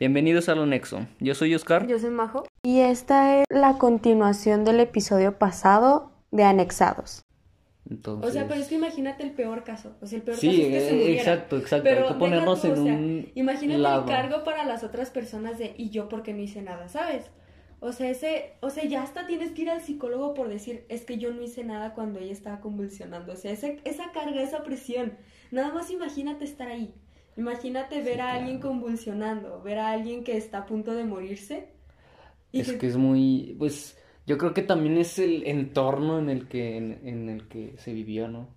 Bienvenidos a Lo Nexo. Yo soy Oscar. Yo soy Majo. Y esta es la continuación del episodio pasado de Anexados. Entonces... O sea, pero es que imagínate el peor caso. O sea, el peor Sí, caso es que se eh, muriera. exacto, exacto. Pero Hay que ponernos tú, en o sea, un Imagínate lado. el cargo para las otras personas de y yo porque no hice nada, ¿sabes? O sea, ese, o sea, ya hasta tienes que ir al psicólogo por decir, es que yo no hice nada cuando ella estaba convulsionando. O sea, ese, esa carga, esa presión. Nada más imagínate estar ahí. Imagínate ver a alguien convulsionando, ver a alguien que está a punto de morirse. Y Es que es muy, pues, yo creo que también es el entorno en el que, en, en el que se vivió, ¿no?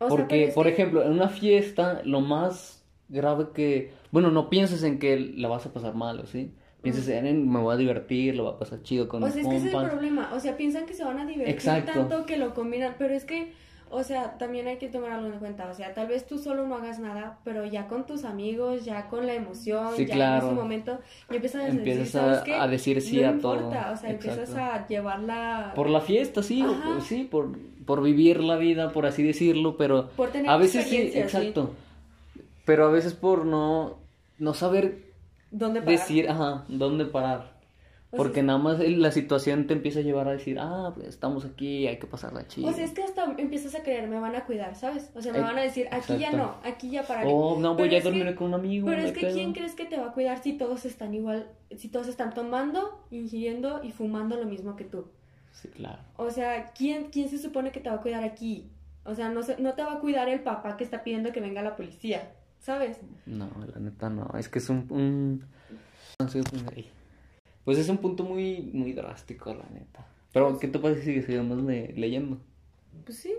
o Porque, por que- ejemplo, en una fiesta, lo más grave que, bueno, no pienses en que la vas a pasar mal, ¿o sí? Pienses en, me voy a divertir, lo va a pasar chido con O sea, es que ese es el problema. O sea, piensan que se van a divertir Exacto. tanto que lo combinan. Pero es que, o sea, también hay que tomar algo en cuenta. O sea, tal vez tú solo no hagas nada, pero ya con tus amigos, ya con la emoción, Sí, ya claro. en ese momento, ya empiezas a Empiezas decir, ¿sabes a- qué? a decir sí no a todo. importa. O sea, empiezas a llevarla... Por la fiesta, sí, o- sí, por, por vivir la vida, por así decirlo, pero Por tener a veces sí. exacto. Pero a veces por no, no saber ¿Dónde parar? decir, ajá, dónde parar. O Porque sea, nada más la situación te empieza a llevar a decir, ah, pues estamos aquí, hay que pasarla chido. O sea, es que hasta empiezas a creer, me van a cuidar, ¿sabes? O sea, me Eh, van a decir, aquí ya no, aquí ya para Oh, no, voy a dormir con un amigo. Pero es que. ¿quién crees que te va a cuidar si todos están igual, si todos están tomando, ingiriendo y fumando lo mismo que tú? Sí, claro. O sea, ¿quién, quién se supone que te va a cuidar aquí? O sea, no, se- no te va a cuidar el papá que está pidiendo que venga la policía, ¿sabes? No, la neta no, es que es un... un... Pues es un punto muy, muy drástico, la neta. Pero, ¿qué te parece si seguimos le- leyendo? Pues sí,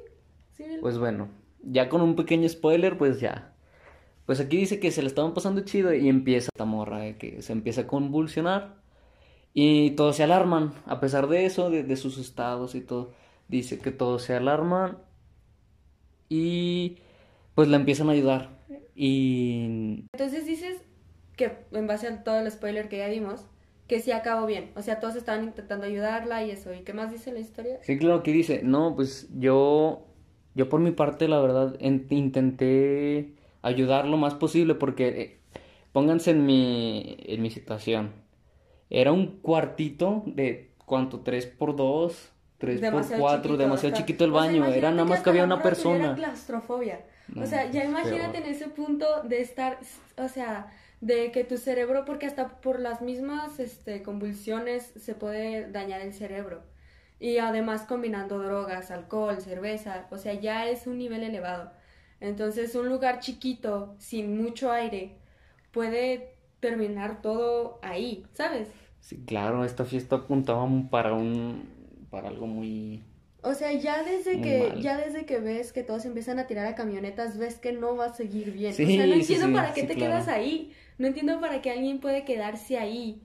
sí. bien. Pues bueno, ya con un pequeño spoiler, pues ya. Pues aquí dice que se le estaban pasando chido y empieza esta morra, eh, que se empieza a convulsionar. Y todos se alarman, a pesar de eso, de, de sus estados y todo. Dice que todos se alarman y pues la empiezan a ayudar. Y Entonces dices que en base a todo el spoiler que ya dimos, que sí acabó bien. O sea, todos estaban intentando ayudarla y eso. ¿Y qué más dice la historia? sí, claro que dice, no, pues yo, yo por mi parte, la verdad, en- intenté ayudar lo más posible porque eh, pónganse en mi, en mi situación. Era un cuartito de, ¿cuánto? ¿Tres por dos? ¿Tres por Demasiado cuatro? chiquito, demasiado ajá. chiquito el O sea, baño. Era nada más que había una persona. claustrofobia. No, o sea, ya imagínate peor. en ese punto de estar, o sea, de que tu cerebro, porque hasta por las mismas este, convulsiones se puede dañar el cerebro. Y además combinando drogas, alcohol, cerveza, o sea, ya es un nivel elevado. Entonces, un lugar chiquito, sin mucho aire, puede terminar todo ahí, ¿sabes? Sí, claro, esta fiesta apuntaba para un, para algo muy... O sea, ya desde que mal. ya desde que ves que todos empiezan a tirar a camionetas, ves que no va a seguir bien. Sí, o sea, no sí, entiendo sí, para qué te claro. quedas ahí. No entiendo para qué alguien puede quedarse ahí.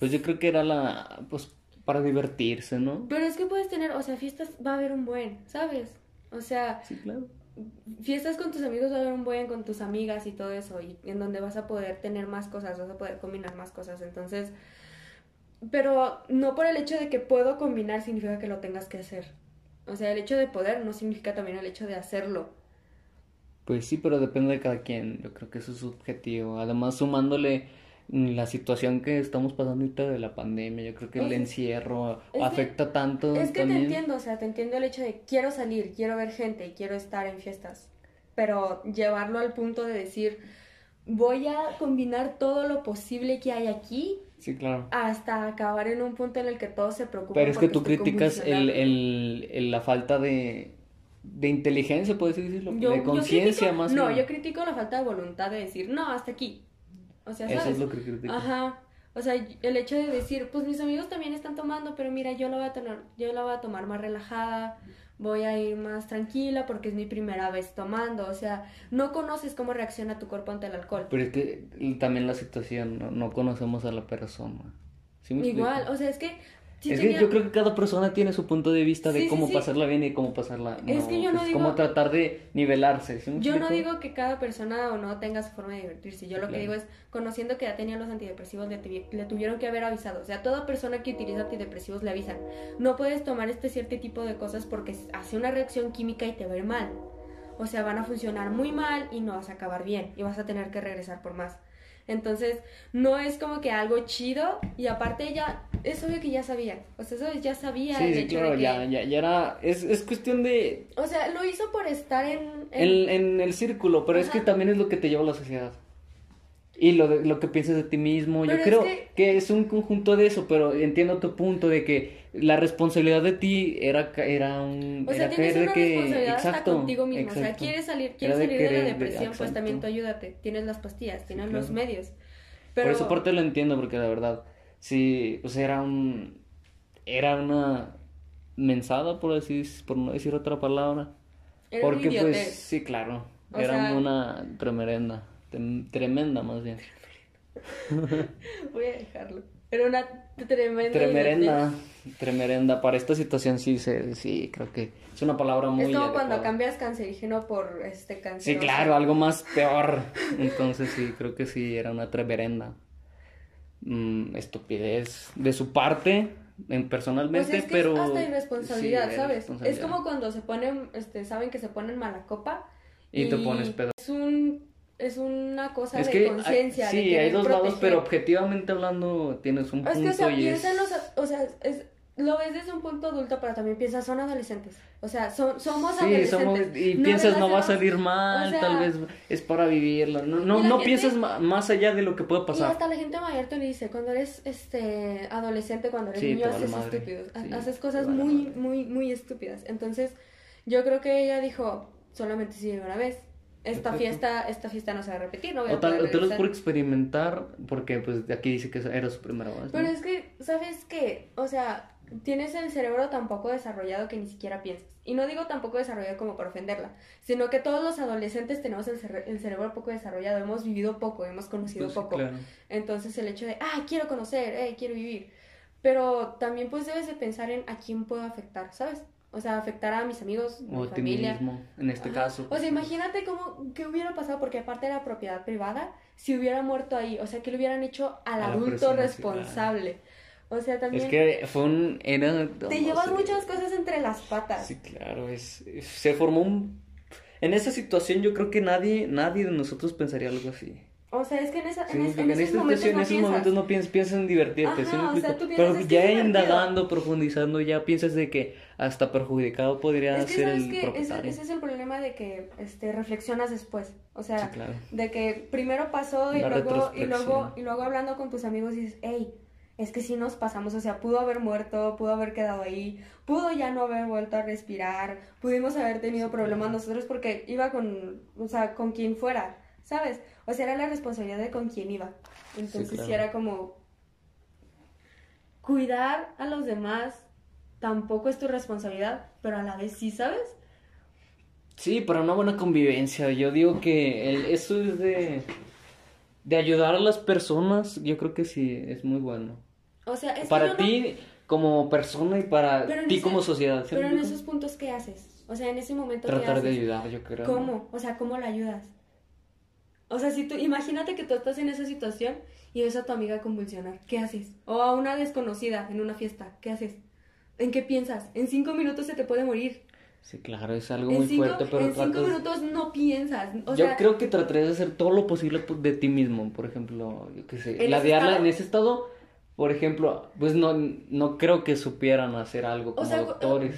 Pues yo creo que era la, pues, para divertirse, ¿no? Pero es que puedes tener, o sea, fiestas va a haber un buen, ¿sabes? O sea, Sí, claro. fiestas con tus amigos va a haber un buen, con tus amigas y todo eso, y en donde vas a poder tener más cosas, vas a poder combinar más cosas. Entonces, pero no por el hecho de que puedo combinar significa que lo tengas que hacer. O sea, el hecho de poder no significa también el hecho de hacerlo. Pues sí, pero depende de cada quien. Yo creo que eso es subjetivo. Además, sumándole la situación que estamos pasando ahorita de la pandemia, yo creo que el encierro es que- afecta tanto Es que también. te entiendo, o sea, te entiendo el hecho de quiero salir, quiero ver gente, quiero estar en fiestas, pero llevarlo al punto de decir, voy a combinar todo lo posible que hay aquí Sí, claro. hasta acabar en un punto en el que todos se preocupan. Pero es que tú criticas el, el, el- la falta de, de inteligencia, puedes decirlo, Yo- de conciencia más No, bien. yo critico la falta de voluntad de decir, no, hasta aquí. O sea, ¿sabes? Eso es lo que critico. Ajá. O sea, el hecho de decir, pues mis amigos también están tomando, pero mira, yo la voy a tener, yo la voy a tomar más relajada, voy a ir más tranquila porque es mi primera vez tomando. O sea, no conoces cómo reacciona tu cuerpo ante el alcohol. Pero es que también la situación, no, no conocemos a la persona. ¿Sí me explico? Igual, o sea, es que es tenía- que yo creo que cada persona tiene su punto de vista de Sí, cómo sí. pasarla bien y cómo pasarla Es que yo no pues, digo- cómo tratar de nivelarse. ¿sí me Yo no digo que cada persona o no tenga su forma de divertirse. Yo lo que digo es, conociendo que ya tenía los antidepresivos, le, le tuvieron que haber avisado. O sea, toda persona que utiliza antidepresivos le avisan. No puedes tomar este cierto tipo de cosas porque hace una reacción química y te va a ir mal. O sea, van a funcionar muy mal y no vas a acabar bien y vas a tener que regresar por más. Entonces, no es como que algo chido y aparte ella, es obvio que ya sabía, o sea, eso ya sabía Sí, el sí, hecho claro, de que... ya, ya, ya era. Es, es cuestión de. O sea, lo hizo por estar en... en- En, en el círculo, pero es que también es lo que te lleva a la sociedad. Y lo, de, lo que piensas de ti mismo. Yo Pero creo que- que... es un conjunto de eso, pero entiendo tu punto de que la responsabilidad de ti era, era un. O sea, era tienes una de que. responsabilidad hasta exacto, contigo mismo. O sea, exacto. quieres salir, quieres de salir de la de- depresión, pues también tú ayúdate. Tienes las pastillas, tienes los claro. medios. Pero Por esa parte lo entiendo, porque la verdad, sí, pues era un. Era una mensada, por así, por no decir otra palabra. era un Porque pues, sí, claro, O era sea- una tem- tremenda más bien. Voy a dejarlo. Era una tremenda. Tremerenda, tremerenda, para esta situación sí, se, sí, creo que es una palabra muy Es como cuando cambias cancerígeno por este cáncer. Sí, claro, algo más peor. Entonces sí, creo que sí, era una tremerenda mm, estupidez de su parte, en, personalmente, Pues es que pero... es hasta irresponsabilidad, sí, ¿sabes? irresponsabilidad. Es como cuando se ponen, este, saben que se ponen mala copa. Y te pones pedo. Es un, es una cosa Es de conciencia. hay- de sí, hay dos lados, proteger. pero objetivamente hablando tienes un Es punto que, o sea, y es... los, o sea, es, lo ves desde un punto adulto, pero también piensas, son adolescentes. O sea, son, somos Sí, adolescentes. somos, y No piensas no va a salir mal, o sea, tal vez es para vivirlo. No, y no, no gente- piensas más allá de lo que puede Y pasar. hasta la gente mayor te dice, cuando eres este adolescente, cuando eres Sí, niño, haces madre. estúpidos, Sí, haces cosas muy, madre. muy, muy estúpidas. Entonces, yo creo que ella dijo, solamente sigue una vez. Esta fiesta, esta fiesta no se va a repetir, no voy a O tal, tal vez regresar". por experimentar, porque pues aquí dice que era su primera vez. ¿no? Pero es que, ¿sabes qué? O sea, tienes el cerebro tan poco desarrollado que ni siquiera piensas. Y no digo tampoco desarrollado como para ofenderla, sino que todos los adolescentes tenemos el, cere- el cerebro poco desarrollado, hemos vivido poco, hemos conocido Pues poco. claro. Entonces el hecho de, ah, quiero conocer, eh, quiero vivir. Pero también pues debes de pensar en a quién puedo afectar, ¿sabes? O sea, afectar a mis amigos, O mi a ti familia. mismo, en este Ajá. caso. O pues, sea, sí. imagínate cómo, qué hubiera pasado, porque aparte de la propiedad privada, si hubiera muerto ahí, o sea, que le hubieran hecho al A adulto responsable. O sea, también Es que fue un... Era, te no llevas sé. muchas cosas entre las patas. Sí, claro, es- se formó un... En esa situación yo creo que nadie, nadie de nosotros pensaría algo así. O sea, es que en, esa, Sí, en, es- en en, esos esta momentos situación, no en esos momentos no piensas, piensas en divertirte, ¿sí Ajá, o sea, tú piensas, Pero ya divertido. indagando, profundizando, ya piensas de que hasta perjudicado podría Es que ser el que ese, propietario. ese es el problema de que este, reflexionas después. O sea, Sí, claro. de que primero pasó y La luego, y luego y luego hablando con tus amigos dices, hey, es que sí nos pasamos, o sea, pudo haber muerto, pudo haber quedado ahí, pudo ya no haber vuelto a respirar, pudimos haber tenido problemas nosotros porque iba con, o sea, con quien fuera, ¿sabes? O sea, era la responsabilidad de con quién iba. Entonces sí, claro. era como cuidar a los demás tampoco es tu responsabilidad, pero a la vez sí, ¿sabes? Sí, para una buena convivencia. Yo digo que el- eso es de, de ayudar a las personas. Yo creo que sí, es muy bueno. O sea, es para no- ti como persona y para ti ese- como sociedad. ¿sí Pero en esos puntos, ¿qué haces? O sea, en ese momento, ¿qué Tratar de ayudar, yo creo. ¿Cómo? O sea, ¿cómo la ayudas? O sea, si tú, imagínate que tú estás en esa situación y ves a tu amiga convulsionar, ¿qué haces? O a una desconocida en una fiesta, ¿qué haces? ¿En qué piensas? En cinco minutos se te puede morir. Sí, claro, es algo En muy cinco, fuerte, pero en cinco tratas- minutos no piensas. O yo sea, creo que tratarías de hacer todo lo posible de ti mismo, por ejemplo, yo qué sé, ¿En ladearla estado? en ese estado, por ejemplo, pues no, no creo que supieran hacer algo como sea, doctores,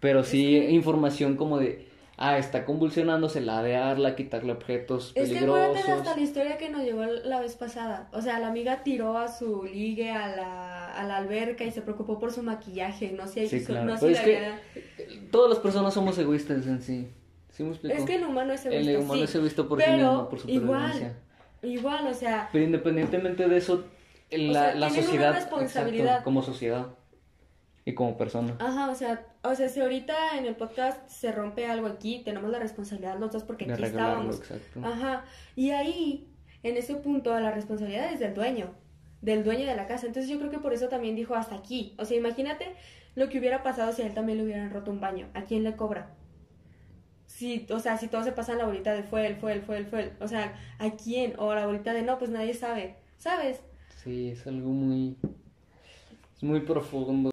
pero sí información como de, ah, está convulsionándose, ladearla, quitarle objetos Es que acuérdate de peligrosos. hasta la historia que nos llegó la vez pasada. O sea, la amiga tiró a su ligue a la, a la alberca y se preocupó por su maquillaje. No sé, Sí, claro. no es la que todas las personas somos egoístas en sí. ¿Sí me explico? Es que el humano es egoísta, El humano sí, es egoísta por sí pero mismo, por supervivencia. igual, igual, o sea, Pero independientemente de eso, la, sea, la tienen una sociedad, responsabilidad. exacto, como sociedad y como persona. ajá, o sea, o sea, si ahorita en el podcast se rompe algo aquí, tenemos la responsabilidad los dos porque de aquí estábamos. exacto. Ajá, y ahí, en ese punto, la responsabilidad es del dueño, del dueño de la casa. Entonces yo creo que por eso también dijo hasta aquí. O sea, imagínate lo que hubiera pasado si a él también le hubieran roto un baño. ¿A quién le cobra? Si, o sea, si todos se pasan la bolita de fue él, fue él, fue él, fue él. O sea, ¿a quién? O la bolita de no, pues nadie sabe. ¿Sabes? Sí, es algo muy, es muy profundo.